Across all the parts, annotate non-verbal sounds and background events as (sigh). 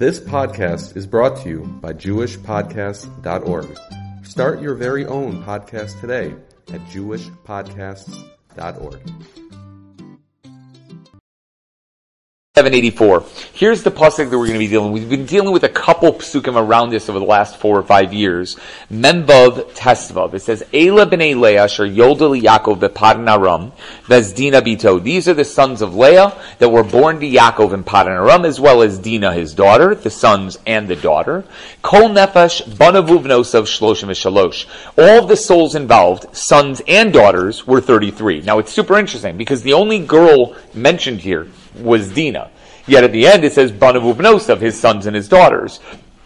This podcast is brought to you by JewishPodcasts.org. Start your very own podcast today at JewishPodcasts.org. 784. Here's the pasuk that we're going to be dealing with. We've been dealing with a couple psukim around this over the last four or five years. Membav Testvav. It says, Ela b'nei Leah asher yolda Yaakov bepadan Aram vezdina bito. These are the sons of Leah that were born to Yaakov in Padan Aram, as well as Dina, his daughter, the sons and the daughter. Kol nefesh banavuv nosav shloshim shalosh. All of the souls involved, sons and daughters, were 33. Now it's super interesting because the only girl mentioned here was Dina. Yet at the end it says Banavu of his sons and his daughters.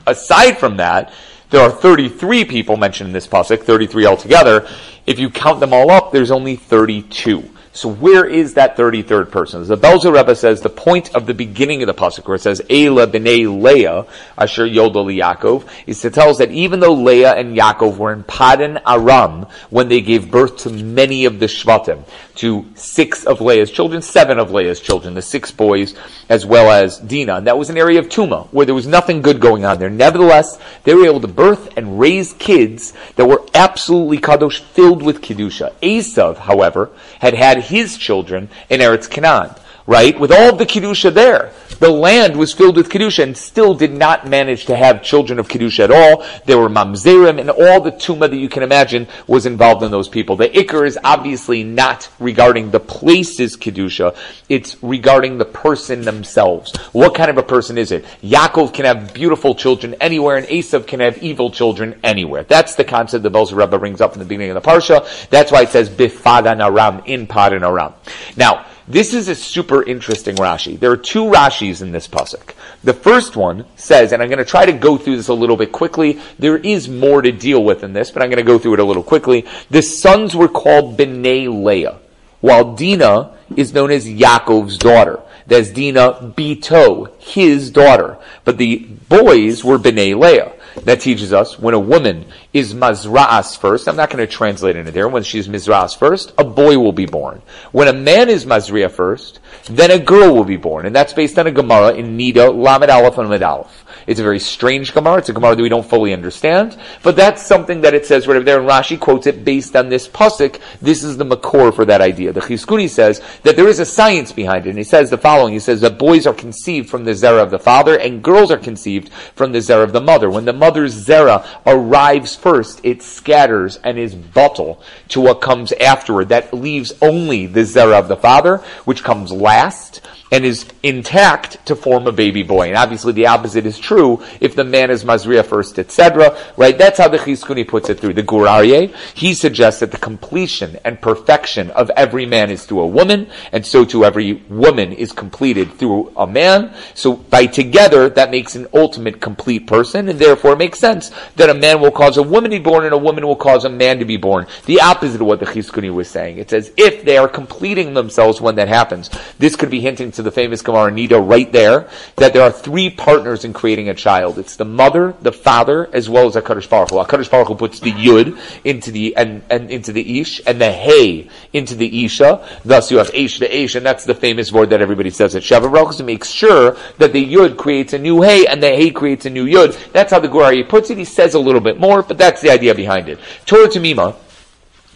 Aside from that, there are 33 people mentioned in this pasuk, 33 altogether. If you count them all up, there's only 32. So where is that 33rd person? The Belzer Rebbe says the point of the beginning of the pasuk where it says Ela b'nei Leah asher yodol Yaakov is to tell us that even though Leah and Yaakov were in Padan Aram when they gave birth to many of the Shvatim, to six of Leah's children, seven of Leah's children, the six boys, as well as Dinah, and that was an area of Tuma where there was nothing good going on there. Nevertheless, they were able to birth and raise kids that were absolutely kadosh, filled with kedusha. Esav, however, had had his children in Eretz Canaan, right? With all the Kedusha there. The land was filled with Kedusha and still did not manage to have children of Kedusha at all. There were Mamzerim and all the Tumah that you can imagine was involved in those people. The Iker is obviously not regarding the place's Kedusha. It's regarding the person themselves. What kind of a person is it? Yaakov can have beautiful children anywhere and Esav can have evil children anywhere. That's the concept that Belzer Rebbe brings up in the beginning of the Parsha. That's why it says Bifadan Aram, in Padan Aram. Now, this is a super interesting Rashi. There are two Rashis in this pasuk. The first one says, and I'm going to try to go through this a little bit quickly. There is more to deal with in this, but I'm going to go through it a little quickly. The sons were called Bnei Leah, while Dinah is known as Yaakov's daughter. That's Dinah Bito, his daughter. But the boys were Bnei Leah. That teaches us when a woman is mazra'as first, I'm not going to translate into there, when she's mizra'as first, a boy will be born. When a man is mazriah first, then a girl will be born. And that's based on a Gemara in Nida, Lamed Aleph and Lamed Aleph. It's a very strange Gemara. It's a Gemara that we don't fully understand. But that's something that it says right over there, and Rashi quotes it based on this pasuk. This is the makor for that idea. The Chizkuni says that there is a science behind it, and he says the following. He says that boys are conceived from the zera of the father, and girls are conceived from the zera of the mother. When the mother's zera arrives first, it scatters and is batel to what comes afterward. That leaves only the zera of the father, which comes last and is intact to form a baby boy. And obviously the opposite is true if the man is Mazriya first, etc. Right? That's how the Chizkuni puts it through. The Gur Aryeh, he suggests that the completion and perfection of every man is through a woman, and so too every woman is completed through a man. So by together, that makes an ultimate complete person, and therefore it makes sense that a man will cause a woman to be born and a woman will cause a man to be born. The opposite of what the Chizkuni was saying. It says if they are completing themselves when that happens. This could be hinting to the famous Gemara Nida right there, that there are three partners in creating a child. It's the mother, the father, as well as HaKadosh Baruch Hu. HaKadosh Baruch Hu puts the Yud into the, and, and into the Ish, and the Hey into the Isha. Thus you have Ish to Ish, and that's the famous word that everybody says at Sheva Baruch sure that the Yud creates a new Hey, and the Hey creates a new Yud. That's how the Gur Aryeh puts it. He says a little bit more, but that's the idea behind it. Torah Tamima,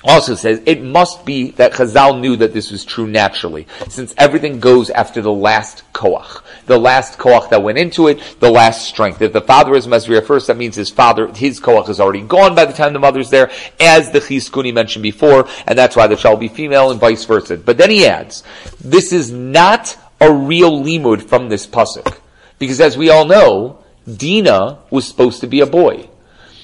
also says it must be that Chazal knew that this was true naturally, since everything goes after the last koach, the last koach that went into it, the last strength. If the father is Mesriya first, that means his father, his koach is already gone by the time the mother's there, as the Chizkuni mentioned before, and that's why the child will be female and vice versa. But then he adds, this is not a real limud from this pasuk, because as we all know, Dina was supposed to be a boy.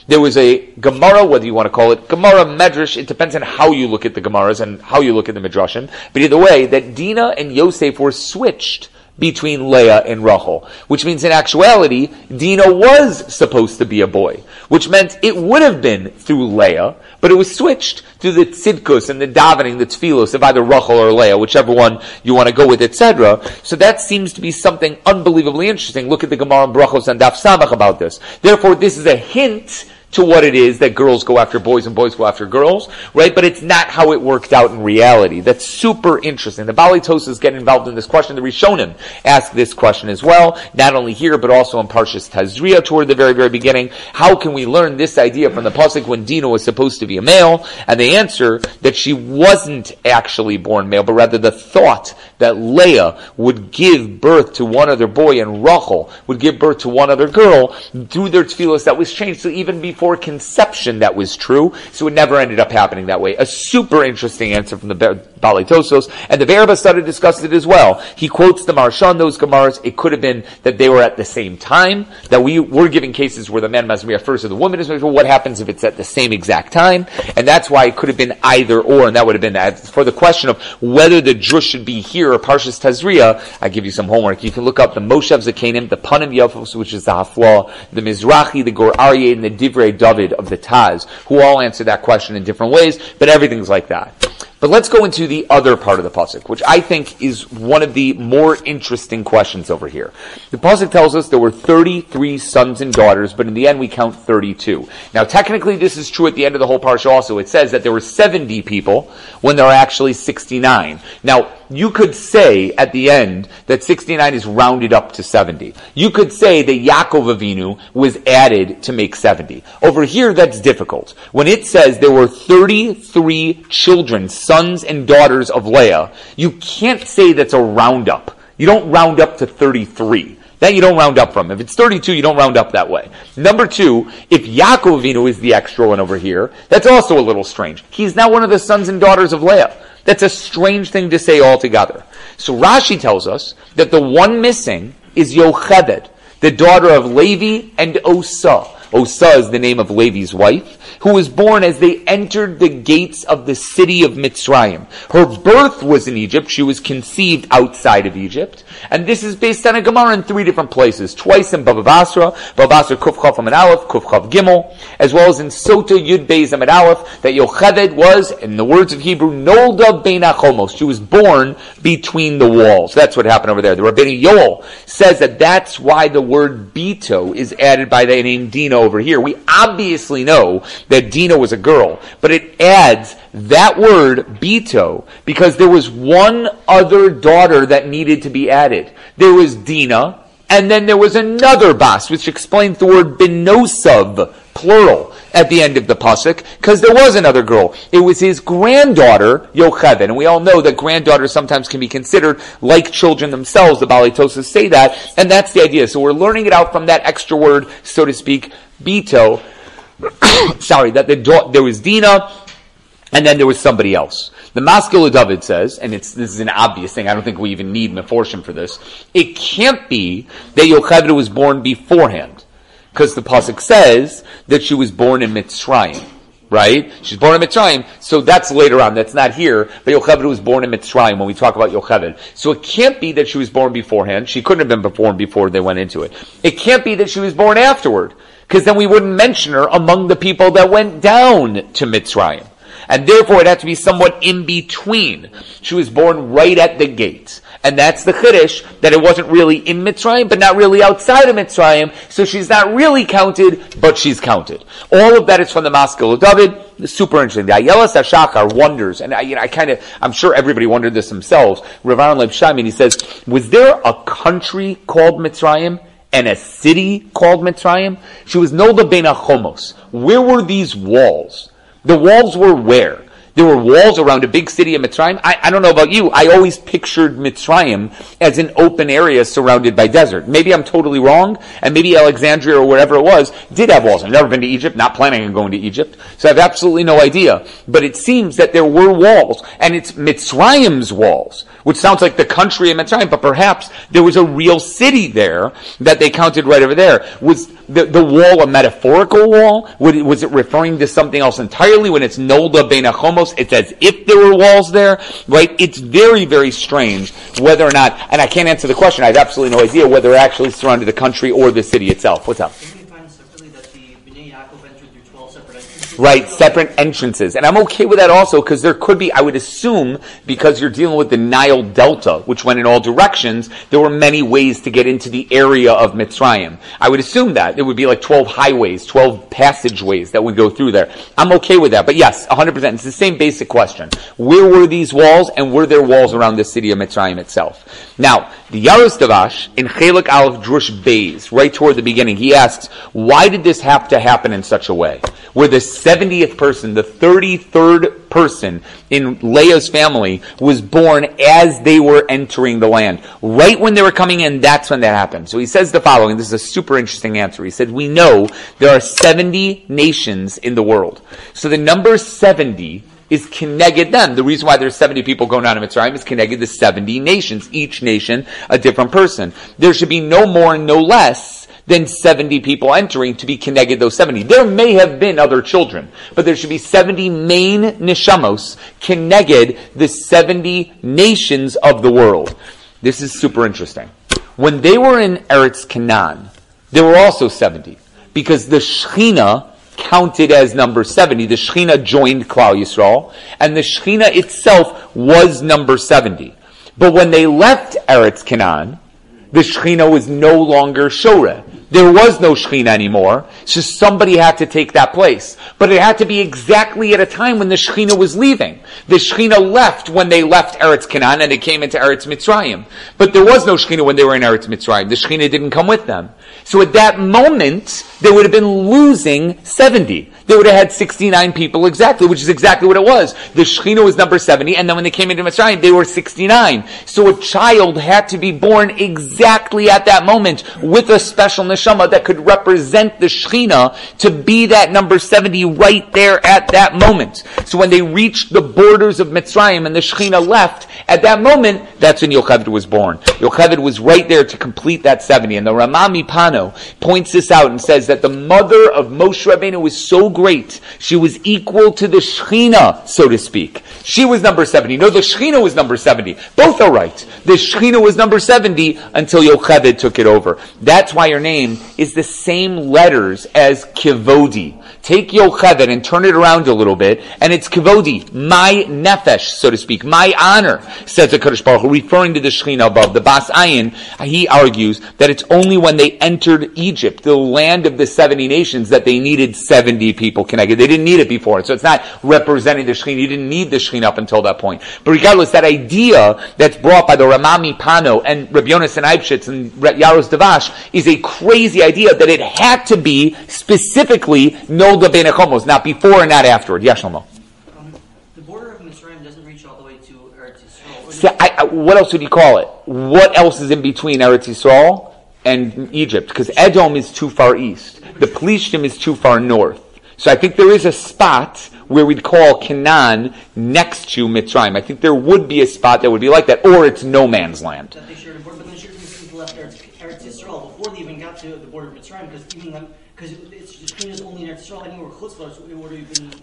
There was a Gemara, whether you want to call it Gemara, Medrash, it depends on how you look at the Gemaras and how you look at the Midrashim. But either way, that Dina and Yosef were switched between Leah and Rachel, which means in actuality, Dina was supposed to be a boy, which meant it would have been through Leah, but it was switched through the tzidkus and the davening, the tefillos of either Rachel or Leah, whichever one you want to go with, etc. So that seems to be something unbelievably interesting. Look at the Gemara and Brachos and Daf Samach about this. Therefore, this is a hint to what it is that girls go after boys and boys go after girls, right? But it's not how it worked out in reality. That's super interesting. The Bali Tosas get involved in this question. The Rishonim ask this question as well, not only here, but also in Parshas Tazria toward the very, very beginning. How can we learn this idea from the Pasuk when Dina was supposed to be a male? And they answer that she wasn't actually born male, but rather the thought that Leah would give birth to one other boy and Rachel would give birth to one other girl through their tefillos that was changed. So even before conception that was true. So it never ended up happening that way. A super interesting answer from the Bali Tosos. And the Verba started discussed it as well. He quotes the Marshan, those Gemaras. It could have been that they were at the same time, that we were giving cases where the man be first or the woman is What happens if it's at the same exact time? And that's why it could have been either or, and that would have been that. For the question of whether the drush should be here or Parshas Tazria, I give you some homework. You can look up the Moshev Zakanim, the Panim Yafos, which is the Hafla, the Mizrahi, the Gur Aryeh, and the Divrei David of the Taz, who all answer that question in different ways, but everything's like that. But let's go into the other part of the pasuk, which I think is one of the more interesting questions over here. The pasuk tells us there were 33 sons and daughters, but in the end we count 32. Now, technically, this is true at the end of the whole parsha. Also, it says that there were 70 people when there are actually 69. Now, you could say at the end that 69 is rounded up to 70. You could say that Yaakov Avinu was added to make 70. Over here, that's difficult. When it says there were 33 children, and daughters of Leah, you can't say that's a roundup. You don't round up to 33. That you don't round up from. If it's 32, you don't round up that way. Number two, if Yaakov is the extra one over here, that's also a little strange. He's now one of the sons and daughters of Leah. That's a strange thing to say altogether. So Rashi tells us that the one missing is Yocheved, the daughter of Levi and Osa. Osa is the name of Levi's wife, who was born as they entered the gates of the city of Mitzrayim. Her birth was in Egypt. She was conceived outside of Egypt. And this is based on a Gemara in three different places. Twice in Baba Basra, Baba Basra Kufchav Amid Aleph, Kufchav Gimel, as well as in Sota Yud Beis Amid Aleph, that Yocheved was, in the words of Hebrew, Nolda Bein. She was born between the walls. That's what happened over there. The Rabbeinu Yoel says that that's why the word Bito is added by the name Dino over here. We obviously know that Dina was a girl, but it adds that word, Bito, because there was one other daughter that needed to be added. There was Dina, and then there was another bas, which explains the word benosav, plural, at the end of the pasuk, because there was another girl. It was his granddaughter, Yocheved, and we all know that granddaughters sometimes can be considered like children themselves. The Balitosis say that, and that's the idea. So we're learning it out from that extra word, so to speak, Bito. (coughs) Sorry, that the, there was Dina, and then there was somebody else. The Maskil David says, and it's, this is an obvious thing, I don't think we even need Meforshim for this, it can't be that Yocheved was born beforehand. Because the Pasuk says that she was born in Mitzrayim. Right? She's born in Mitzrayim, so that's later on, that's not here, but Yocheved was born in Mitzrayim when we talk about Yocheved. So it can't be that she was born beforehand, she couldn't have been born before they went into it. It can't be that she was born afterward, because then we wouldn't mention her among the people that went down to Mitzrayim and therefore it had to be somewhat in between. She was born right at the gate. And that's the Chiddush, that it wasn't really in Mitzrayim, but not really outside of Mitzrayim, so she's not really counted, but she's counted. All of that is from the Maskil of David. It's super interesting. The Ayelas HaShachar wonders, and I, you know, I kind of, I'm sure everybody wondered this themselves. Rav Aaron Leib Shteinman, he says, was there a country called Mitzrayim? and a city called Mitzrayim? She was Nolda Bein Chomos. Where were these walls? The walls were where? There were walls around a big city of Mitzrayim. I, I, don't know about you. I always pictured Mitzrayim as an open area surrounded by desert. Maybe I'm totally wrong, and maybe Alexandria or wherever it was did have walls. I've never been to Egypt, not planning on going to Egypt, so I have absolutely no idea. But it seems that there were walls, and it's Mitzrayim's walls which sounds like the country of Mitzrayim, but perhaps there was a real city there that they counted right over there. Was the, the wall a metaphorical wall? Was it referring to something else entirely? When it's Nolda Bein Achomos, it's as if there were walls there, right? It's very, very strange whether or not, and I can't answer the question, I have absolutely no idea whether it actually surrounded the country or the city itself. What's up? Right, separate entrances. And I'm okay with that also because there could be, I would assume, because you're dealing with the Nile Delta, which went in all directions, there were many ways to get into the area of Mitzrayim. I would assume that. It would be like 12 highways, 12 passageways that would go through there. I'm okay with that. But yes, 100%. It's the same basic question. Where were these walls and were there walls around the city of Mitzrayim itself? Now, the Yaros Davash in Chelik Aleph Drush Beis, right toward the beginning, he asks, why did this have to happen in such a way? Where the 70th person, the 33rd person in Leah's family was born as they were entering the land. Right when they were coming in, that's when that happened. So he says the following. This is a super interesting answer. He said, we know there are 70 nations in the world. So the number 70 is connected them. The reason why there's 70 people going out of Mitzrayim is connected the 70 nations. Each nation a different person. There should be no more and no less than 70 people entering to be connected those 70. There may have been other children, but there should be 70 main neshamos connected the 70 nations of the world. This is super interesting. When they were in Eretz Canaan, there were also 70 because the Shechina counted as number 70. The Shechina joined Klal Yisrael, and the Shechina itself was number 70. But when they left Eretz Canaan, the Shechina was no longer Shoreh. There was no Shechina anymore, so somebody had to take that place. But it had to be exactly at a time when the Shechina was leaving. The Shechina left when they left Eretz Canaan and they came into Eretz Mitzrayim. But there was no Shechina when they were in Eretz Mitzrayim. The Shechina didn't come with them. So at that moment, they would have been losing 70. They would have had 69 people exactly, which is exactly what it was. The Shechina was number 70, and then when they came into Mitzrayim, they were 69. So a child had to be born exactly at that moment with a special neshama that could represent the Shechina to be that number 70 right there at that moment. So when they reached the borders of Mitzrayim and the Shechina left, at that moment, that's when Yocheved was born. Yocheved was right there to complete that 70. And the Rama MiPano points this out and says that the mother of Moshe Rabbeinu was so great. She was equal to the Shechina, so to speak. She was number 70. No, the Shechina was number 70. Both are right. The Shechina was number 70 until Yocheved took it over. That's why her name is the same letters as Kivodi. Take Yocheved and turn it around a little bit, and it's Kivodi, my nefesh, so to speak, my honor, says the Kadosh Baruch Hu, referring to the Shechina above. The Bas Ayin, he argues that it's only when they entered Egypt, the land of the 70 nations, that they needed 70 people connected. They didn't need it before. So it's not representing the Shechina. You didn't need the Shechina up until that point. But regardless, that idea that's brought by the Rama Pano and Rabbi Yonason Eibshitz and Yaros Davash is a crazy idea that it had to be specifically Nolda Ben Echomos, not before and not afterward. Yes, Shlomo. The border of Mitzrayim doesn't reach all the way to Eretz Yisrael. So I, I, what else would you call it? What else is in between Eretz Yisrael and Egypt? Because Edom is too far east. The Plishtim is too far north. So I think there is a spot where we'd call Canaan next to Mitzrayim. I think there would be a spot that would be like that, or it's no man's land. That they shared a border, but then shared people left Eretz, Eretz Yisrael before they even got to the border of Mitzrayim, because even then, because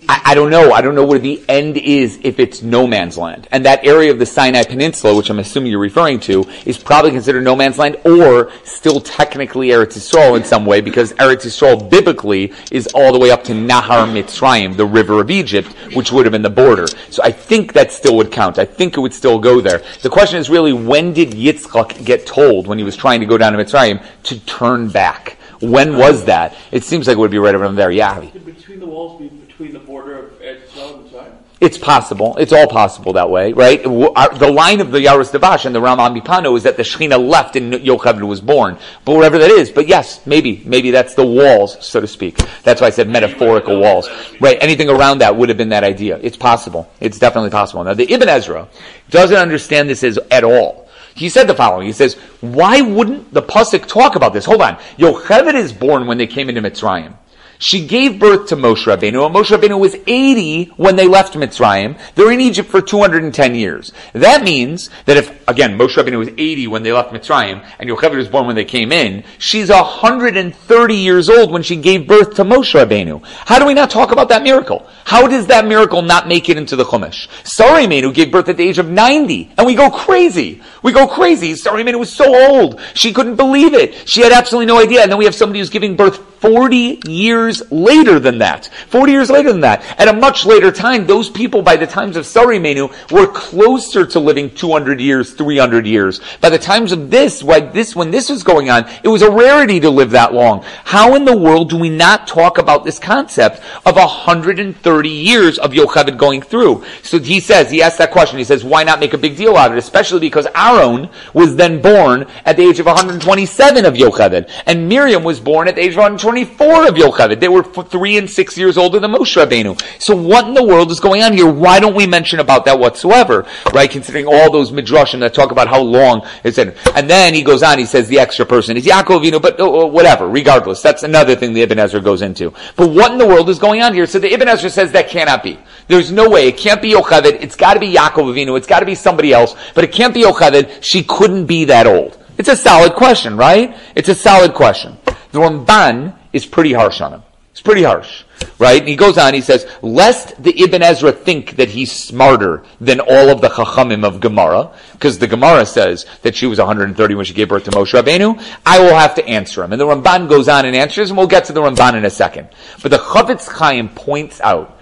I, I don't know. I don't know where the end is if it's no man's land. And that area of the Sinai Peninsula, which I'm assuming you're referring to, is probably considered no man's land or still technically Eretz Yisrael in some way because Eretz Yisrael biblically is all the way up to Nahar Mitzrayim, the river of Egypt, which would have been the border. So I think that still would count. I think it would still go there. The question is really when did Yitzchak get told when he was trying to go down to Mitzrayim to turn back? When was that? It seems like it would be right around there. Yeah. Could between the walls be between the border of Eretz and Mitzrayim? It's possible. It's all possible that way, right? Our- uh, The line of the Yaros Devash and the Rama MiPano is that the Shechina left and Yocheved was born. But wherever that is, but yes, maybe, maybe that's the walls, so to speak. That's why I said metaphorical walls. Right, anything around that would have been that idea. It's possible. It's definitely possible. Now, the Ibn Ezra doesn't understand this as, at all. He said the following. He says, why wouldn't the Pasuk talk about this? Hold on. Yocheved is born when they came into Mitzrayim. She gave birth to Moshe Rabbeinu, and Moshe Rabbeinu was 80 when they left Mitzrayim. They're in Egypt for 210 years. That means that if, again, Moshe Rabbeinu was 80 when they left Mitzrayim, and Yocheved was born when they came in, she's 130 years old when she gave birth to Moshe Rabbeinu. How do we not talk about that miracle? How does that miracle not make it into the Chumash? Sarah Imeinu gave birth at the age of 90, and we go crazy. We go crazy. Sarah Imeinu was so old. She couldn't believe it. She had absolutely no idea. And then we have somebody who's giving birth 40 years later than that. 40 years later than that. At a much later time, those people by the times of Sarah Imeinu were closer to living 200 years, 300 years. By the times of this, when this, when this was going on, it was a rarity to live that long. How in the world do we not talk about this concept of 130 years of Yocheved going through? So he says, he asked that question, he says, why not make a big deal out of it? Especially because Aaron was then born at the age of 127 of Yocheved, and Miriam was born at the age of 124 of Yocheved. They were three and six years older than Moshe Rabbeinu. So what in the world is going on here? Why don't we mention about that whatsoever? Right? Considering all those midrashim that talk about how long in. And then he goes on, he says the extra person is Yaakov, you know, but uh, whatever, regardless. That's another thing the Ibn Ezra goes into. But what in the world is going on here? So the Ibn Ezra says that cannot be. There's no way. It can't be Yocheved. It's got to be Yaakov Avinu. It's got to be somebody else. But it can't be Yocheved. She couldn't be that old. It's a solid question, right? It's a solid question. The Ramban is pretty harsh on him. It's pretty harsh, right? And he goes on, he says, lest the Ibn Ezra think that he's smarter than all of the Chachamim of Gemara, because the Gemara says that she was 130 when she gave birth to Moshe Rabbeinu, I will have to answer him. And the Ramban goes on and answers, and we'll get to the Ramban in a second. But the Chafetz Chaim points out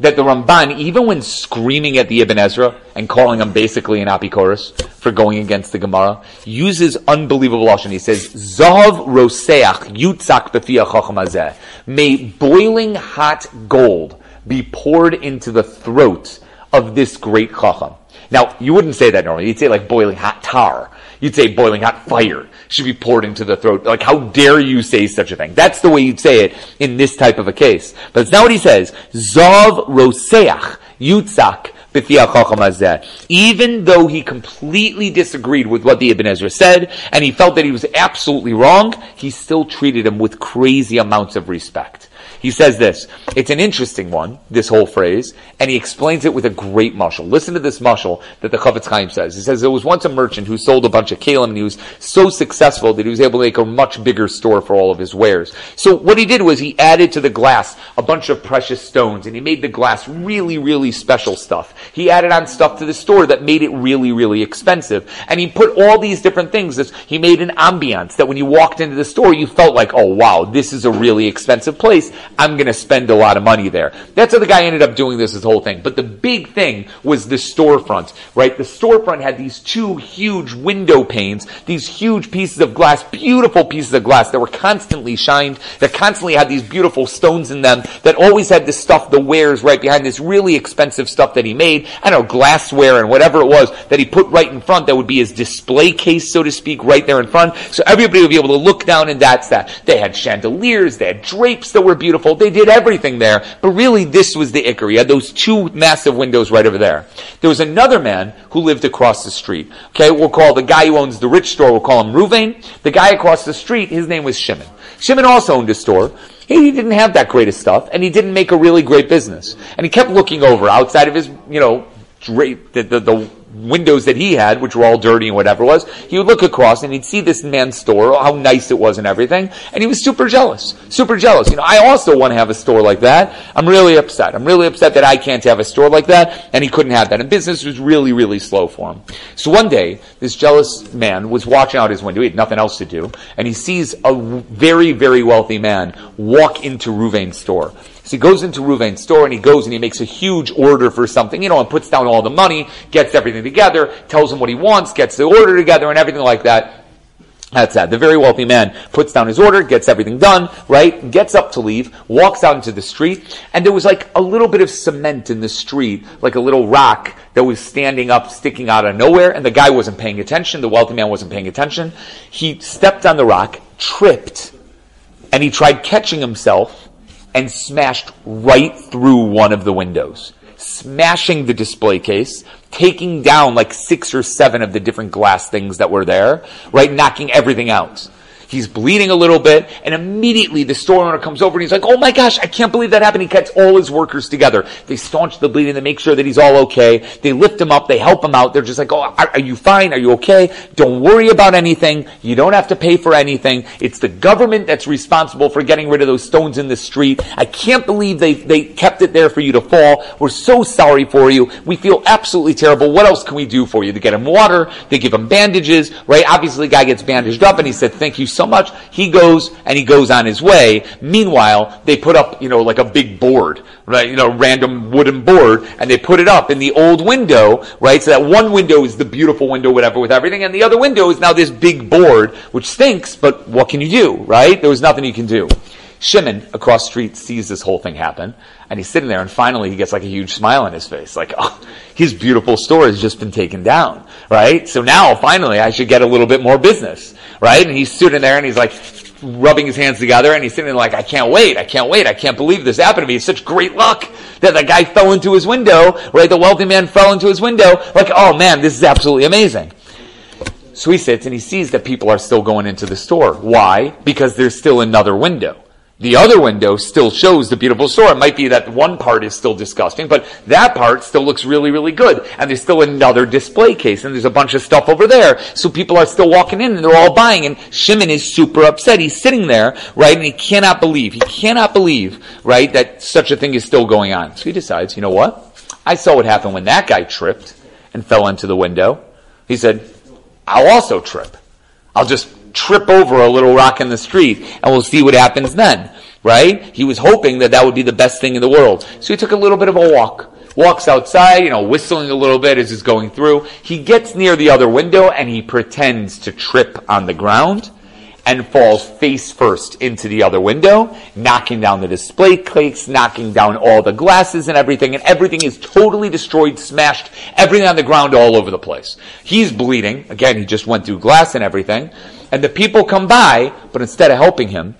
that the Ramban, even when screaming at the Ibn Ezra and calling him basically an apikoros for going against the Gemara, uses unbelievable lashon. He says, "Zav roseach yutzak May boiling hot gold be poured into the throat of this great chacham." Now, you wouldn't say that normally. You'd say like boiling hot tar. You'd say boiling hot fire should be poured into the throat. Like, how dare you say such a thing? That's the way you'd say it in this type of a case. But it's not what he says. Zav roseach yutzak even though he completely disagreed with what the Ibn Ezra said, and he felt that he was absolutely wrong, he still treated him with crazy amounts of respect. He says this. It's an interesting one, this whole phrase, and he explains it with a great mushal. Listen to this mushal that the Chafetz Chaim says. He says there was once a merchant who sold a bunch of kalim and he was so successful that he was able to make a much bigger store for all of his wares. So what he did was he added to the glass a bunch of precious stones and he made the glass really, really special stuff. He added on stuff to the store that made it really, really expensive. And he put all these different things. He made an ambiance that when you walked into the store, you felt like, oh wow, this is a really expensive place. I'm going to spend a lot of money there. That's how the guy ended up doing this, this whole thing. But the big thing was the storefront, right? The storefront had these two huge window panes, these huge pieces of glass, beautiful pieces of glass that were constantly shined, that constantly had these beautiful stones in them, that always had the stuff, the wares right behind this really expensive stuff that he made. I don't know, glassware and whatever it was that he put right in front that would be his display case, so to speak, right there in front. So everybody would be able to look down and that's that. They had chandeliers, they had drapes that were beautiful beautiful. They did everything there. But really, this was the Iker. He had those two massive windows right over there. There was another man who lived across the street. Okay, we'll call the guy who owns the rich store, we'll call him Ruvain. The guy across the street, his name was Shimon. Shimon also owned a store. He didn't have that great of stuff, and he didn't make a really great business. And he kept looking over outside of his, you know, the, the, the windows that he had, which were all dirty and whatever it was, he would look across and he'd see this man's store, how nice it was and everything, and he was super jealous. Super jealous. You know, I also want to have a store like that. I'm really upset. I'm really upset that I can't have a store like that, and he couldn't have that. And business was really, really slow for him. So one day, this jealous man was watching out his window. He had nothing else to do, and he sees a very, very wealthy man walk into Ruvain's store. So he goes into Ruvain's store and he goes and he makes a huge order for something, you know, and puts down all the money, gets everything together, tells him what he wants, gets the order together and everything like that. That's that. The very wealthy man puts down his order, gets everything done, right? Gets up to leave, walks out into the street, and there was like a little bit of cement in the street, like a little rock that was standing up, sticking out of nowhere, and the guy wasn't paying attention, the wealthy man wasn't paying attention. He stepped on the rock, tripped, and he tried catching himself, and smashed right through one of the windows, smashing the display case, taking down like six or seven of the different glass things that were there, right? Knocking everything out. He's bleeding a little bit, and immediately the store owner comes over and he's like, "Oh my gosh, I can't believe that happened." He gets all his workers together. They staunch the bleeding. They make sure that he's all okay. They lift him up. They help him out. They're just like, "Oh, are, are you fine? Are you okay? Don't worry about anything. You don't have to pay for anything. It's the government that's responsible for getting rid of those stones in the street. I can't believe they they kept it there for you to fall. We're so sorry for you. We feel absolutely terrible. What else can we do for you? They get him water. They give him bandages. Right? Obviously, the guy gets bandaged up, and he said, "Thank you so." So much. He goes and he goes on his way. Meanwhile, they put up, you know, like a big board, right? You know, random wooden board, and they put it up in the old window, right? So that one window is the beautiful window, whatever, with everything, and the other window is now this big board, which stinks, but what can you do, right? There was nothing you can do. Shimon across street sees this whole thing happen, and he's sitting there, and finally he gets like a huge smile on his face, like, oh, his beautiful store has just been taken down, right? So now finally I should get a little bit more business, right? And he's sitting there and he's like rubbing his hands together, and he's sitting there like, I can't wait, I can't wait, I can't believe this happened to me. It's such great luck that the guy fell into his window, right? The wealthy man fell into his window, like, oh man, this is absolutely amazing. So he sits and he sees that people are still going into the store. Why? Because there's still another window. The other window still shows the beautiful store. It might be that one part is still disgusting, but that part still looks really, really good. And there's still another display case, and there's a bunch of stuff over there. So people are still walking in, and they're all buying, and Shimon is super upset. He's sitting there, right, and he cannot believe, he cannot believe, right, that such a thing is still going on. So he decides, you know what? I saw what happened when that guy tripped and fell into the window. He said, I'll also trip. I'll just trip over a little rock in the street and we'll see what happens then. Right? He was hoping that that would be the best thing in the world. So he took a little bit of a walk. Walks outside, you know, whistling a little bit as he's going through. He gets near the other window and he pretends to trip on the ground and falls face first into the other window, knocking down the display case, knocking down all the glasses and everything, and everything is totally destroyed, smashed, everything on the ground all over the place. He's bleeding. Again, he just went through glass and everything. And the people come by, but instead of helping him,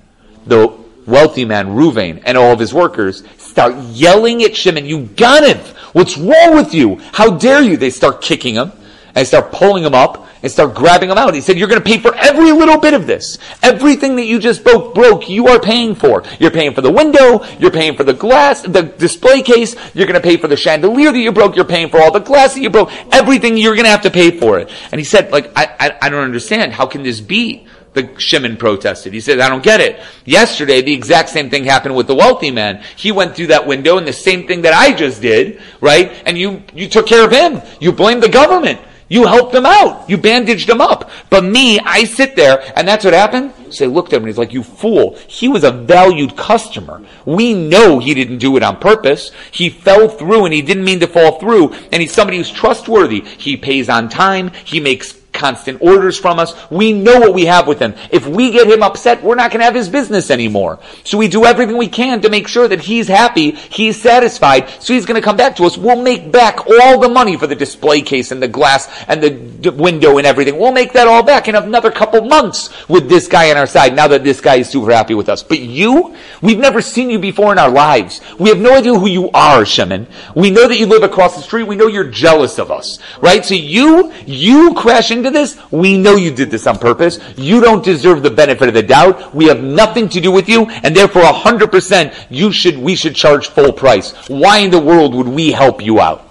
the wealthy man, Ruvain, and all of his workers start yelling at Shimon, you got What's wrong with you? How dare you? They start kicking him and start pulling him up and start grabbing them out. He said, you're going to pay for every little bit of this. Everything that you just broke, broke, you are paying for. You're paying for the window, you're paying for the glass, the display case, you're going to pay for the chandelier that you broke, you're paying for all the glass that you broke, everything you're going to have to pay for it. And he said, like, I, I, I don't understand. How can this be? the Shimon protested. He said, I don't get it. Yesterday, the exact same thing happened with the wealthy man. He went through that window and the same thing that I just did, right? And you, you took care of him. You blamed the government. You helped him out. You bandaged him up. But me, I sit there, and that's what happened. So they looked at him and he's like, you fool. He was a valued customer. We know he didn't do it on purpose. He fell through and he didn't mean to fall through. And he's somebody who's trustworthy. He pays on time. He makes constant orders from us. We know what we have with him. If we get him upset, we're not going to have his business anymore. So we do everything we can to make sure that he's happy, he's satisfied, so he's going to come back to us. We'll make back all the money for the display case and the glass and the d- window and everything. We'll make that all back in another couple months with this guy on our side now that this guy is super happy with us. But you, we've never seen you before in our lives. We have no idea who you are, Shimon. We know that you live across the street. We know you're jealous of us, right? So you, you crash into this, we know you did this on purpose. You don't deserve the benefit of the doubt. We have nothing to do with you, and therefore 100% you should, we should charge full price. Why in the world would we help you out?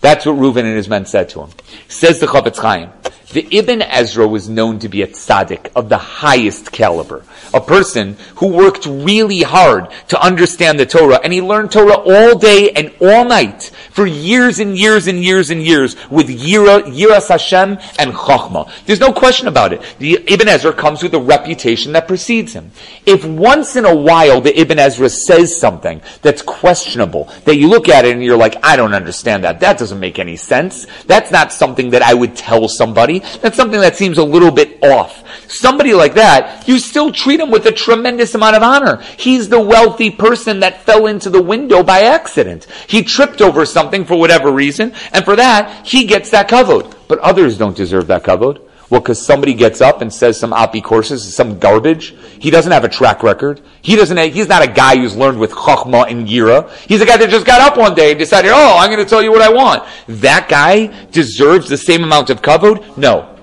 That's what Reuven and his men said to him. Says the Chofetz Chaim, the Ibn Ezra was known to be a tzaddik of the highest caliber. A person who worked really hard to understand the Torah, and he learned Torah all day and all night for years and years and years and years with Yira, Yiras Hashem and Chachma. There's no question about it. The Ibn Ezra comes with a reputation that precedes him. If once in a while the Ibn Ezra says something that's questionable, that you look at it and you're like, I don't understand that. That doesn't make any sense. That's not something that I would tell somebody. That's something that seems a little bit off. Somebody like that, you still treat him with a tremendous amount of honor. He's the wealthy person that fell into the window by accident. He tripped over something for whatever reason, and for that, he gets that kavod. But others don't deserve that kavod. Well, because somebody gets up and says some apikorsis, some garbage. He doesn't have a track record. He doesn't. Have, he's not a guy who's learned with chachma and yira. He's a guy that just got up one day and decided, "Oh, I'm going to tell you what I want." That guy deserves the same amount of kavod. No,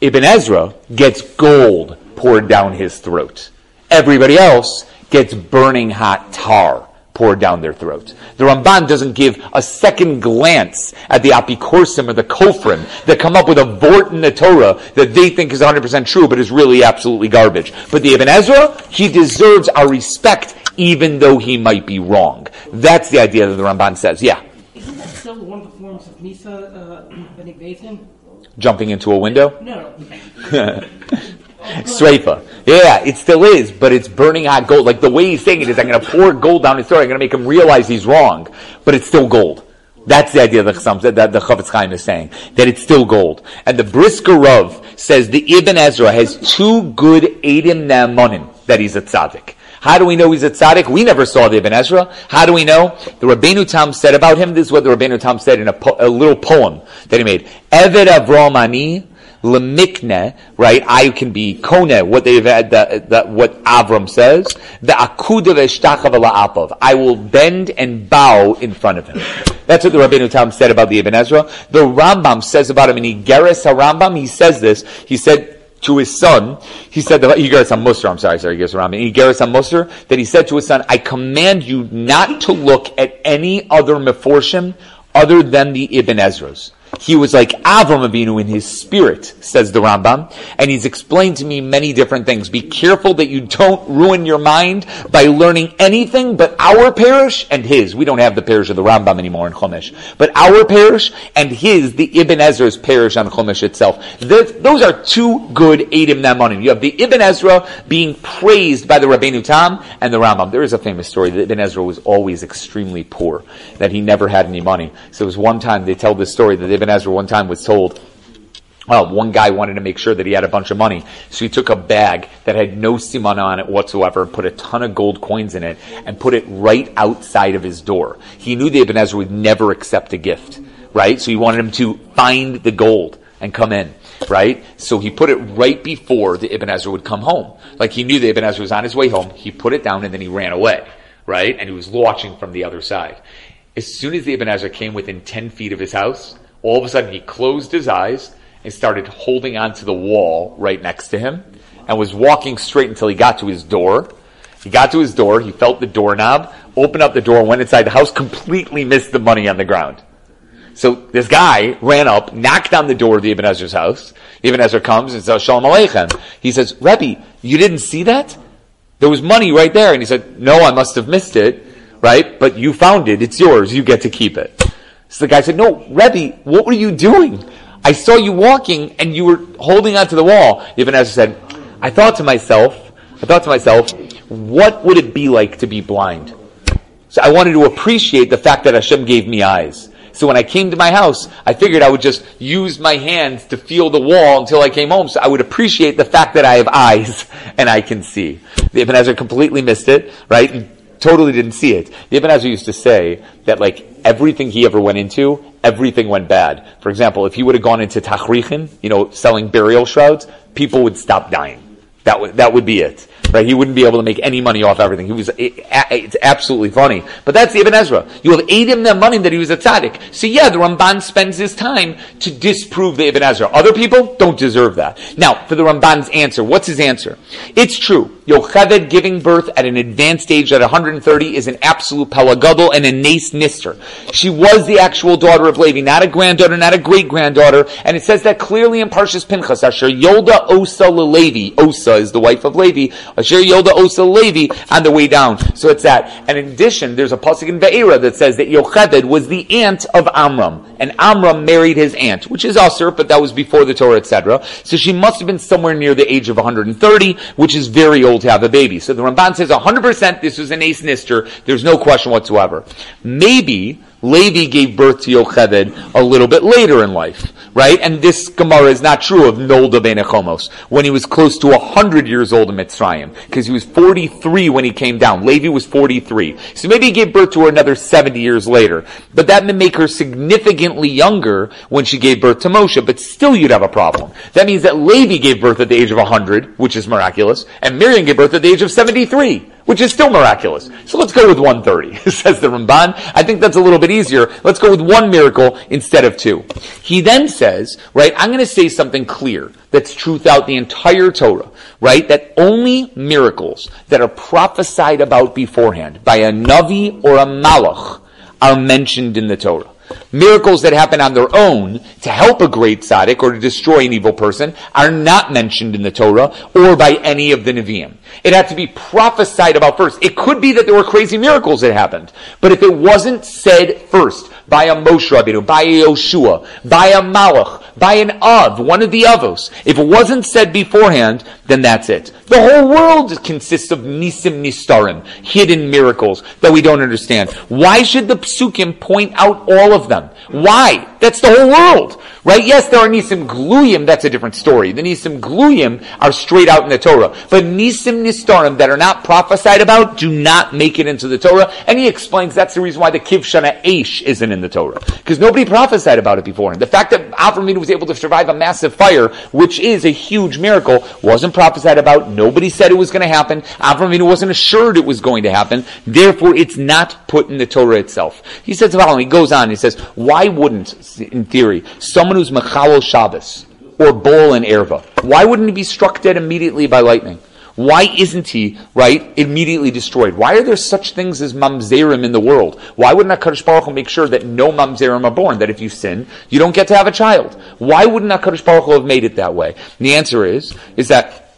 Ibn Ezra gets gold poured down his throat. Everybody else gets burning hot tar poured down their throat. The Ramban doesn't give a second glance at the Apikorsim or the Kofrim that come up with a vort in the Torah that they think is 100% true but is really absolutely garbage. But the Ibn Ezra, he deserves our respect even though he might be wrong. That's the idea that the Ramban says. Yeah. Isn't that still one of the forms of Misa uh, (clears throat) Jumping into a window? No, (laughs) (laughs) no. Yeah, it still is, but it's burning hot gold. Like the way he's saying it is, I'm going to pour gold down his throat. I'm going to make him realize he's wrong, but it's still gold. That's the idea that the, that the Chofetz Chaim is saying, that it's still gold. And the Brisker Rav says the Ibn Ezra has two good Edim Na'amanim that he's a tzaddik. How do we know he's a tzaddik? We never saw the Ibn Ezra. How do we know? The Rabbeinu Tam said about him, this is what the Rabbeinu Tam said in a, po- a little poem that he made. Eved Avram Ani, lemikne, right? I can be kone, what they've had, that, that what Avram says. The akuda v'shtachava I will bend and bow in front of him. That's what the Rabbeinu Tam said about the Ibn Ezra. The Rambam says about him in Igeres HaRambam, he says this, he said, to his son, he said, the Igeres HaMusar, I'm sorry, sorry, Igeres HaRambam, Igeres HaMusar, that he said to his son, I command you not to look at any other Meforshim other than the Ibn Ezra's. He was like Avram Avinu in his spirit, says the Rambam, and he's explained to me many different things. Be careful that you don't ruin your mind by learning anything but our perush and his. We don't have the perush of the Rambam anymore in Chumash, but our perush and his, the Ibn Ezra's perush on Chumash itself. those are two good Edim Na'amanim. You have the Ibn Ezra being praised by the Rabbeinu Tam and the Rambam. There is a famous story that Ibn Ezra was always extremely poor, that he never had any money. So it was one time they tell this story that Ibn Ezra one time was told, well, one guy wanted to make sure that he had a bunch of money, so he took a bag that had no siman on it whatsoever, and put a ton of gold coins in it, and put it right outside of his door. He knew the Ibn Ezra would never accept a gift, right? So he wanted him to find the gold and come in, right? So he put it right before the Ibn Ezra would come home. Like he knew the Ibn Ezra was on his way home, he put it down and then he ran away, right? And he was watching from the other side. As soon as the Ibn Ezra came within 10 feet of his house, all of a sudden he closed his eyes and started holding onto the wall right next to him and was walking straight until he got to his door. He got to his door, he felt the doorknob, opened up the door, went inside the house, completely missed the money on the ground. So this guy ran up, knocked on the door of the Ibn Ezra's house. The Ibn Ezra comes and says, Shalom Aleichem. He says, Rebbe, you didn't see that? There was money right there. And he said, no, I must have missed it, right? But you found it. It's yours. You get to keep it. So the guy said, no, Rebbe, what were you doing? I saw you walking and you were holding onto the wall. Ibn Ezra said, I thought to myself, I thought to myself, what would it be like to be blind? So I wanted to appreciate the fact that Hashem gave me eyes. So when I came to my house, I figured I would just use my hands to feel the wall until I came home. So I would appreciate the fact that I have eyes (laughs) and I can see. The Ibn Ezra completely missed it, right? Totally didn't see it. The Ibn Ezra used to say that like everything he ever went into, everything went bad. For example, if he would have gone into Tachrichin, you know, selling burial shrouds, people would stop dying. That would, that would be it right? He wouldn't be able to make any money off everything. He was, it, it's absolutely funny. But that's the Ibn Ezra. You have Edim Na'amanim that he was a tzaddik. So yeah, the Ramban spends his time to disprove the Ibn Ezra. Other people don't deserve that. Now, for the Ramban's answer, what's his answer? It's true. Yocheved giving birth at an advanced age at 130 is an absolute pelagadol and a nace nister. She was the actual daughter of Levi, not a granddaughter, not a great granddaughter, and it says that clearly in Parshas Pinchas. Asher Yolda Osa Levi. Osa is the wife of Levi. Asher Yolda Osa Levi on the way down. So it's that. And in addition, there's a pasuk in Ve'era that says that Yocheved was the aunt of Amram, and Amram married his aunt, which is Asur, but that was before the Torah, etc. So she must have been somewhere near the age of 130, which is very old to have a baby. So the Ramban says 100% this was an ace nister. There's no question whatsoever. Maybe Levi gave birth to Yocheved a little bit later in life, right? And this Gemara is not true of Nolda ben Echomos, when he was close to 100 years old in Mitzrayim, because he was 43 when he came down. Levi was 43. So maybe he gave birth to her another 70 years later. But that may make her significantly younger when she gave birth to Moshe, but still you'd have a problem. That means that Levi gave birth at the age of 100, which is miraculous, and Miriam gave birth at the age of 73 which is still miraculous. So let's go with 130, (laughs) says the Ramban. I think that's a little bit easier. Let's go with one miracle instead of two. He then says, right, I'm going to say something clear that's true throughout the entire Torah, right? That only miracles that are prophesied about beforehand by a Navi or a Malach are mentioned in the Torah. Miracles that happen on their own to help a great tzaddik or to destroy an evil person are not mentioned in the Torah or by any of the Nevi'im. It had to be prophesied about first. It could be that there were crazy miracles that happened, but if it wasn't said first by a Moshe Rabbeinu, by a Yoshua, by a Malach, by an of, one of the avos. If it wasn't said beforehand, then that's it. The whole world consists of nisim nistarim, hidden miracles that we don't understand. Why should the psukim point out all of them? Why? That's the whole world. Right? Yes, there are Nisim Gluyim, that's a different story. The Nisim Gluyim are straight out in the Torah. But Nisim Nistarim that are not prophesied about do not make it into the Torah. And he explains that's the reason why the Kivshana Aish isn't in the Torah. Because nobody prophesied about it beforehand. The fact that Avram was able to survive a massive fire, which is a huge miracle, wasn't prophesied about. Nobody said it was going to happen. Avram wasn't assured it was going to happen. Therefore, it's not put in the Torah itself. He says the following. He goes on. He says, why wouldn't, in theory, someone who's Mechalol Shabbos or Bol and Erva, why wouldn't he be struck dead immediately by lightning? Why isn't he, right, immediately destroyed? Why are there such things as mamzerim in the world? Why wouldn't HaKadosh Baruch Hu make sure that no mamzerim are born? That if you sin, you don't get to have a child? Why wouldn't HaKadosh Baruch Hu have made it that way? And the answer is, is that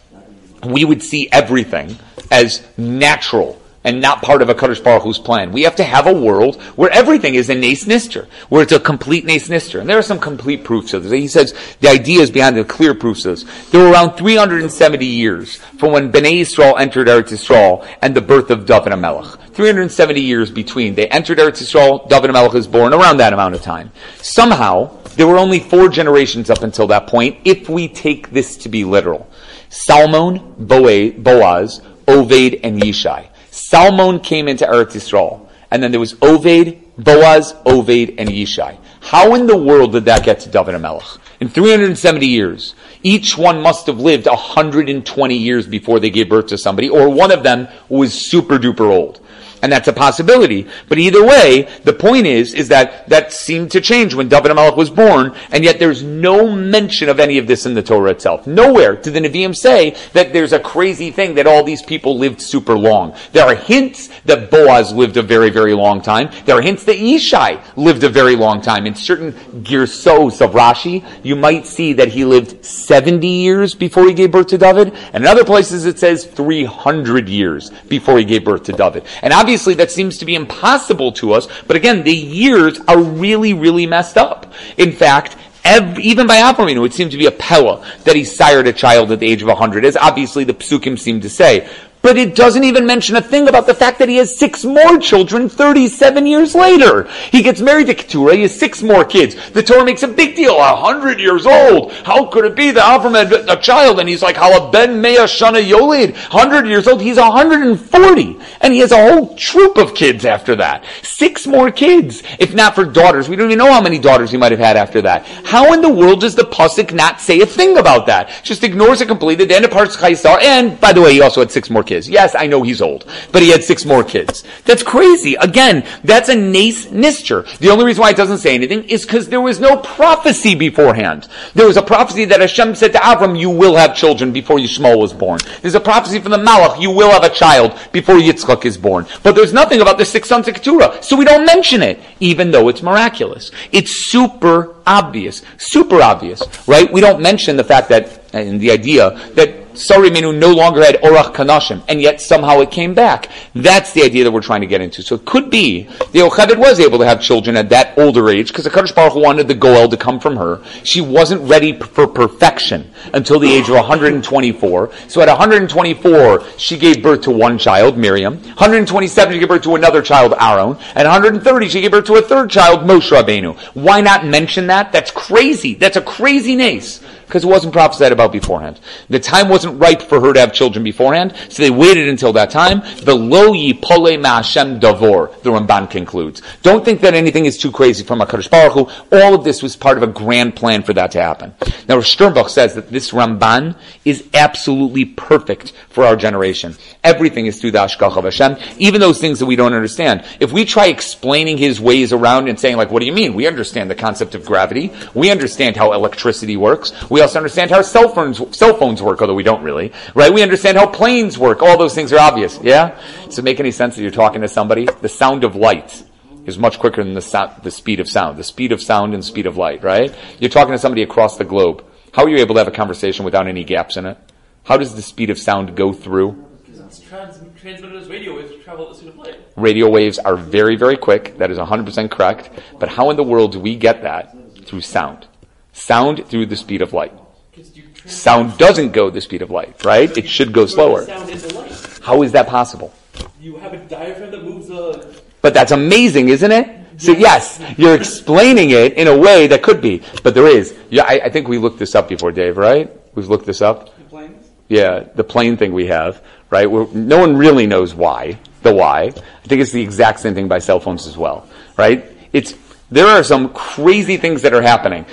we would see everything as natural and not part of a Kadosh Baruch Hu's plan. We have to have a world where everything is a Nace Nister, where it's a complete Nace Nister. And there are some complete proofs of this. He says the idea is behind the clear proofs of this. There were around 370 years from when Bnei Yisrael entered Eretz Yisrael and the birth of David HaMelech. 370 years between. They entered Eretz Yisrael, David HaMelech is born around that amount of time. Somehow, there were only four generations up until that point, if we take this to be literal. Salmon, Boaz, Oved, and Yishai. Salmon came into Eretz Yisrael, and then there was Oved, Boaz, Oved, and Yishai. How in the world did that get to David HaMelech? In 370 years, each one must have lived 120 years before they gave birth to somebody, or one of them was super duper old and that's a possibility. But either way, the point is, is that that seemed to change when David HaMelech was born, and yet there's no mention of any of this in the Torah itself. Nowhere do the Nevi'im say that there's a crazy thing that all these people lived super long. There are hints that Boaz lived a very, very long time. There are hints that Yishai lived a very long time. In certain girsos of Rashi, you might see that he lived 70 years before he gave birth to David, and in other places it says 300 years before he gave birth to David. And obviously Obviously, that seems to be impossible to us, but again, the years are really, really messed up. In fact, Every, even by Avram, it would seem to be a pella that he sired a child at the age of 100, as obviously the psukim seem to say. But it doesn't even mention a thing about the fact that he has six more children 37 years later. He gets married to Keturah, he has six more kids. The Torah makes a big deal, a hundred years old. How could it be that Avram had a child and he's like, Hala ben mea shana yolid, hundred years old, he's 140. And he has a whole troop of kids after that. Six more kids. If not for daughters, we don't even know how many daughters he might have had after that. How in the world does the Pusik not say a thing about that? Just ignores it completely. The end of Parts And by the way, he also had six more kids kids. Yes, I know he's old, but he had six more kids. That's crazy. Again, that's a nace. The only reason why it doesn't say anything is because there was no prophecy beforehand. There was a prophecy that Hashem said to Avram, you will have children before Yishmael was born. There's a prophecy from the Malach, you will have a child before Yitzchak is born. But there's nothing about the six sons of Keturah, so we don't mention it, even though it's miraculous. It's super obvious. Super obvious, right? We don't mention the fact that, and the idea that Sarah Imeinu no longer had Orach Kanashim, and yet somehow it came back. That's the idea that we're trying to get into. So it could be the Yocheved was able to have children at that older age, because the Kadosh Baruch wanted the Goel to come from her. She wasn't ready for perfection until the age of 124. So at 124, she gave birth to one child, Miriam. 127, she gave birth to another child, Aaron. And 130, she gave birth to a third child, Moshe Rabbeinu. Why not mention that? That's crazy. That's a crazy nace because it wasn't prophesied about beforehand. The time wasn't ripe for her to have children beforehand, so they waited until that time. The lo yipole ma'ashem davor, the Ramban concludes. Don't think that anything is too crazy from HaKadosh Baruch Hu. All of this was part of a grand plan for that to happen. Now, Sternbuch says that this Ramban is absolutely perfect for our generation. Everything is through the Ashkach of Hashem, even those things that we don't understand. If we try explaining his ways around and saying like, what do you mean? We understand the concept of gravity. We understand how electricity works. Also understand how cell phones, cell phones work, although we don't really, right? We understand how planes work. All those things are obvious, yeah? Does it make any sense that you're talking to somebody? The sound of light is much quicker than the, sound, the speed of sound. The speed of sound and speed of light, right? You're talking to somebody across the globe. How are you able to have a conversation without any gaps in it? How does the speed of sound go through? Because it's trans- transmitted as radio waves travel at the speed of light. Radio waves are very, very quick. That is 100% correct. But how in the world do we get that? Through sound. Sound through the speed of light. Sound doesn't go the speed of light, right? It should go slower. Sound into light. How is that possible? You have a diaphragm that moves the. But that's amazing, isn't it? So yes, you're explaining it in a way that could be, but there is. Yeah, I, I think we looked this up before, Dave. Right? We've looked this up. the planes? Yeah, the plane thing we have, right? Where no one really knows why, the why. I think it's the exact same thing by cell phones as well, right? It's, there are some crazy things that are happening.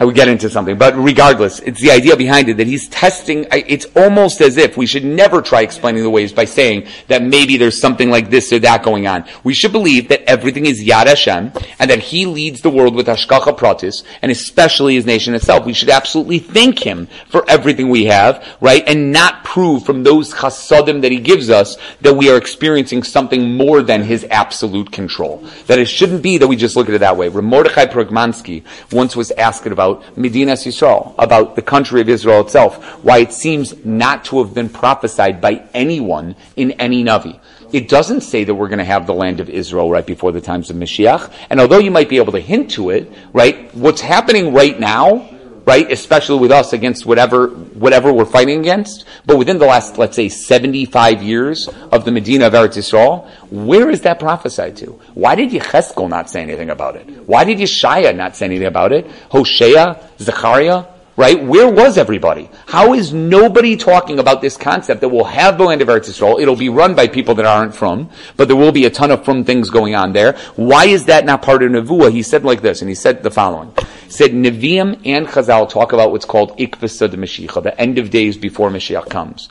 I would get into something, but regardless, it's the idea behind it that he's testing, it's almost as if we should never try explaining the waves by saying that maybe there's something like this or that going on. We should believe that everything is Yad Hashem, and that he leads the world with Hashgacha Pratis, and especially his nation itself. We should absolutely thank him for everything we have, right? And not prove from those chasadim that he gives us that we are experiencing something more than his absolute control. That it shouldn't be that we just look at it that way. Mordechai Pogramansky once was asked about Medina Yisrael, about the country of Israel itself, why it seems not to have been prophesied by anyone in any Navi. It doesn't say that we're going to have the land of Israel right before the times of Mashiach. And although you might be able to hint to it, right, what's happening right now, right, especially with us against whatever, whatever we're fighting against, but within the last, let's say, 75 years of the Medina of Eretz Yisrael, where is that prophesied to? Why did Yecheskel not say anything about it? Why did Yeshaya not say anything about it? Hosea, Zechariah, right? Where was everybody? How is nobody talking about this concept that we'll have the land of Eretz Yisrael? It'll be run by people that aren't from, but there will be a ton of from things going on there. Why is that not part of Nevuah? He said like this, and he said the following. He said, Nevi'im and Chazal talk about what's called Ikvasa de Mashiach, the end of days before Mashiach comes.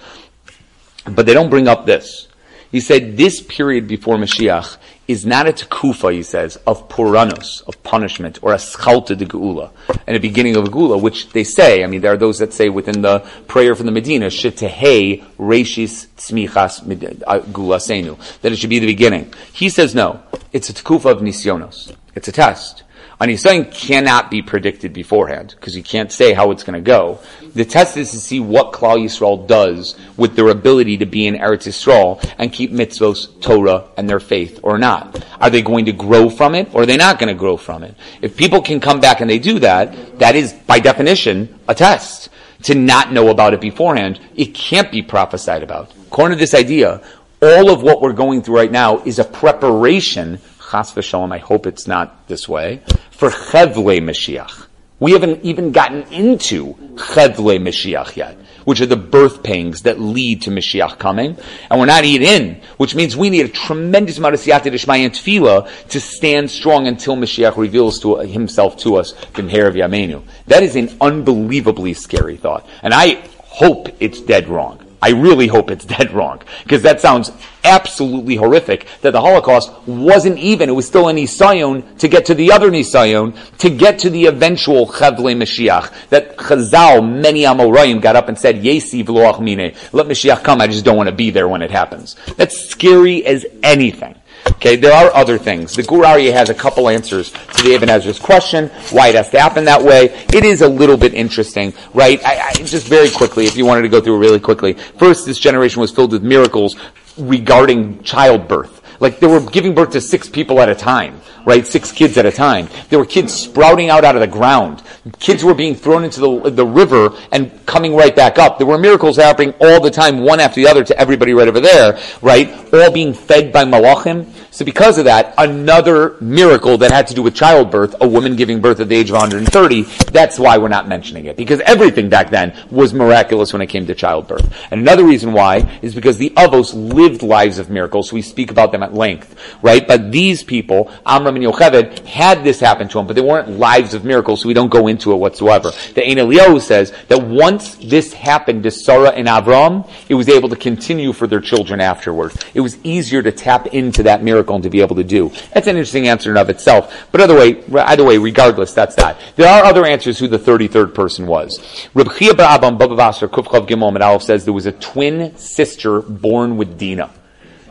But they don't bring up this. He said this period before Mashiach is not a tekufa, he says, of puranos, of punishment, or a schalta de geula, and a beginning of a geula, which they say, I mean, there are those that say within the prayer from the Medina, shetehei reishis tzmichas uh, geula senu, that it should be the beginning. He says no, it's a tekufa of nisyonos. It's a test. A nisayon cannot be predicted beforehand, because you can't say how it's going to go. The test is to see what Klal Yisrael does with their ability to be in Eretz Yisrael and keep mitzvos, Torah, and their faith, or not. Are they going to grow from it, or are they not going to grow from it? If people can come back and they do that, that is, by definition, a test. To not know about it beforehand, it can't be prophesied about. According to this idea, all of what we're going through right now is a preparation, chas v'shalom, I hope it's not this way, for Chevle Mashiach. We haven't even gotten into Chevle Mashiach yet, which are the birth pangs that lead to Mashiach coming. And we're not even in, which means we need a tremendous amount of siyata d'shmaya and tefillah to stand strong until Mashiach reveals to, himself to us, Bimher of Yamenu. That is an unbelievably scary thought. And I hope it's dead wrong. I really hope it's (laughs) dead wrong. Because that sounds absolutely horrific that the Holocaust wasn't even, it was still a Nisayon to get to the other Nisayon, to get to the eventual Chavle Mashiach. That Chazal, many Amoraim got up and said, Yesi v'loach mine. Let Mashiach come, I just don't want to be there when it happens. That's scary as anything. Okay, there are other things. The Gur Aryeh has a couple answers to the Ibn Ezra's question, why it has to happen that way. It is a little bit interesting, right? I, I, just very quickly, if you wanted to go through it really quickly. First, this generation was filled with miracles regarding childbirth. Like they were giving birth to six people at a time, right? Six kids at a time. There were kids sprouting out out of the ground. Kids were being thrown into the, the river and coming right back up. There were miracles happening all the time, one after the other to everybody right over there, right? All being fed by malachim. So because of that, another miracle that had to do with childbirth, a woman giving birth at the age of 130, that's why we're not mentioning it. Because everything back then was miraculous when it came to childbirth. And another reason why is because the Avos lived lives of miracles, so we speak about them at length, right? But these people, Amram and Yocheved, had this happen to them, but they weren't lives of miracles, so we don't go into it whatsoever. The Ein Eliyahu says that once this happened to Sarah and Avram, it was able to continue for their children afterwards. It was easier to tap into that miracle and to be able to do. That's an interesting answer in of itself. But either way, either way, regardless, that's that. There are other answers who the 33rd person was. Reb Chia Baba Gimel says there was a twin sister born with Dina.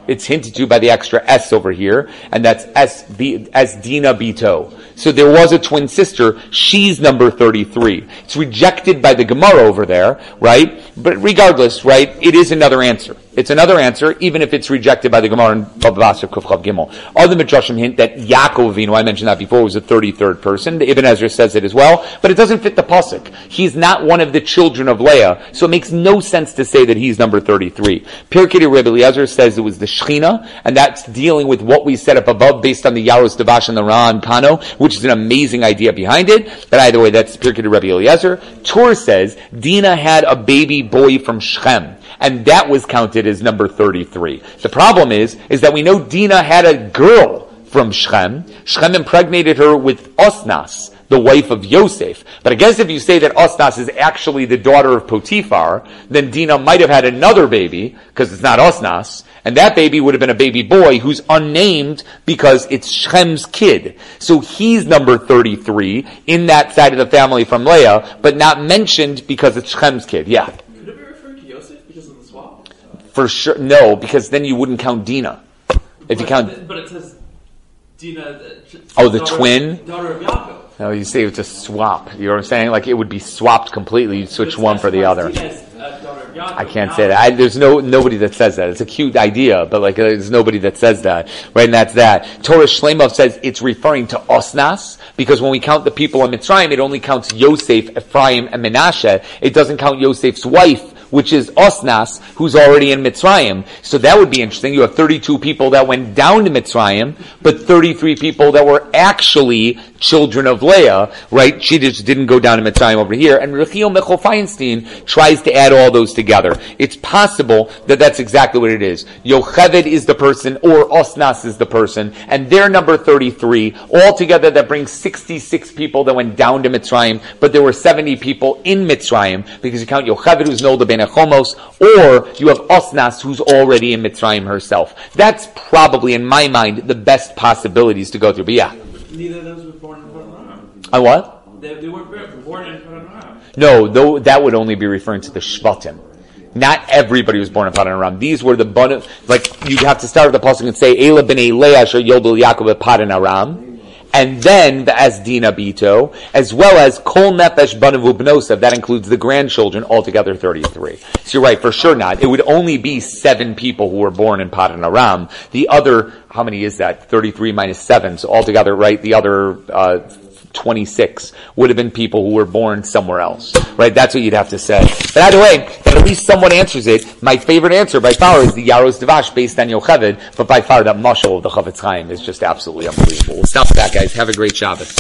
It's hinted to by the extra S over here, and that's S, B, S Dina Bito. So there was a twin sister. She's number 33. It's rejected by the Gemara over there, right? But regardless, right, it is another answer. It's another answer, even if it's rejected by the Gemara Bava Basra Kufchav Gimel. Other Midrashim hint that Yaakov Avinu, I mentioned that before, was the 33rd person. Ibn Ezra says it as well, but it doesn't fit the pasuk. He's not one of the children of Leah, so it makes no sense to say that he's number 33. Pirkei Rebbe Eliezer says it was the Shechina, and that's dealing with what we set up above based on the Yaros Devash and the Rama MiPano, which is an amazing idea behind it. But either way, that's Pirkei Rebbe Eliezer. Tur says Dina had a baby boy from Shechem and that was counted as number 33. The problem is, is that we know Dina had a girl from Shechem. Shechem impregnated her with Osnas, the wife of Yosef. But I guess if you say that Osnas is actually the daughter of Potiphar, then Dina might have had another baby, because it's not Osnas, and that baby would have been a baby boy who's unnamed because it's Shem's kid. So he's number 33 in that side of the family from Leah, but not mentioned because it's Shem's kid. Yeah. Could it be referring to Yosef because of the swap? For sure, no, because then you wouldn't count Dina. If you But- count, But it says Dina. the- Oh, the daughter- twin? Daughter of Yaakov. No, you see, it's a swap. You know what I'm saying? Like it would be swapped completely. You switch one for the other. I can't say that. I, there's no nobody that says that. It's a cute idea, but like there's nobody that says that, right? And that's that. Torah Shleimah says it's referring to Osnas because when we count the people in Mitzrayim, it only counts Yosef, Ephraim, and Menashe. It doesn't count Yosef's wife, which is Osnas, who's already in Mitzrayim. So that would be interesting. You have 32 people that went down to Mitzrayim, but 33 people that were actually children of Leah, right? She just didn't go down to Mitzrayim over here. And Yechiel Michel Feinstein tries to add all those together. It's possible that that's exactly what it is. Yocheved is the person, or Osnas is the person, and they're number 33. Altogether, that brings 66 people that went down to Mitzrayim, but there were 70 people in Mitzrayim, because you count Yocheved, who's Nolda bein HaChomos, or you have Osnas, who's already in Mitzrayim herself. That's probably, in my mind, the best possibilities to go through. But yeah. Neither of those were born I what? They, they weren't born in Padan Aram, though that would only be referring to the Shvatim. Not everybody was born in Padan Aram. These were the bun like you have to start with the pasuk and say Ela Leah asher Yobel Yaakov at Padan Aram, and then the Asdina Bito, as well as Kol Nefesh Banav Ubnosav. That includes the grandchildren, altogether thirty-three. So you're right, for sure not. It would only be seven people who were born in Padan Aram. The other, how many is that? Thirty-three minus seven. So altogether, right? The other. Uh, 26 would have been people who were born somewhere else. Right? That's what you'd have to say. But either way, that at least someone answers it. My favorite answer by far is the Yaros Devash based on Yocheved, but by far that mushal of the Chofetz Chaim is just absolutely unbelievable. We'll stop that, guys. Have a great Shabbos.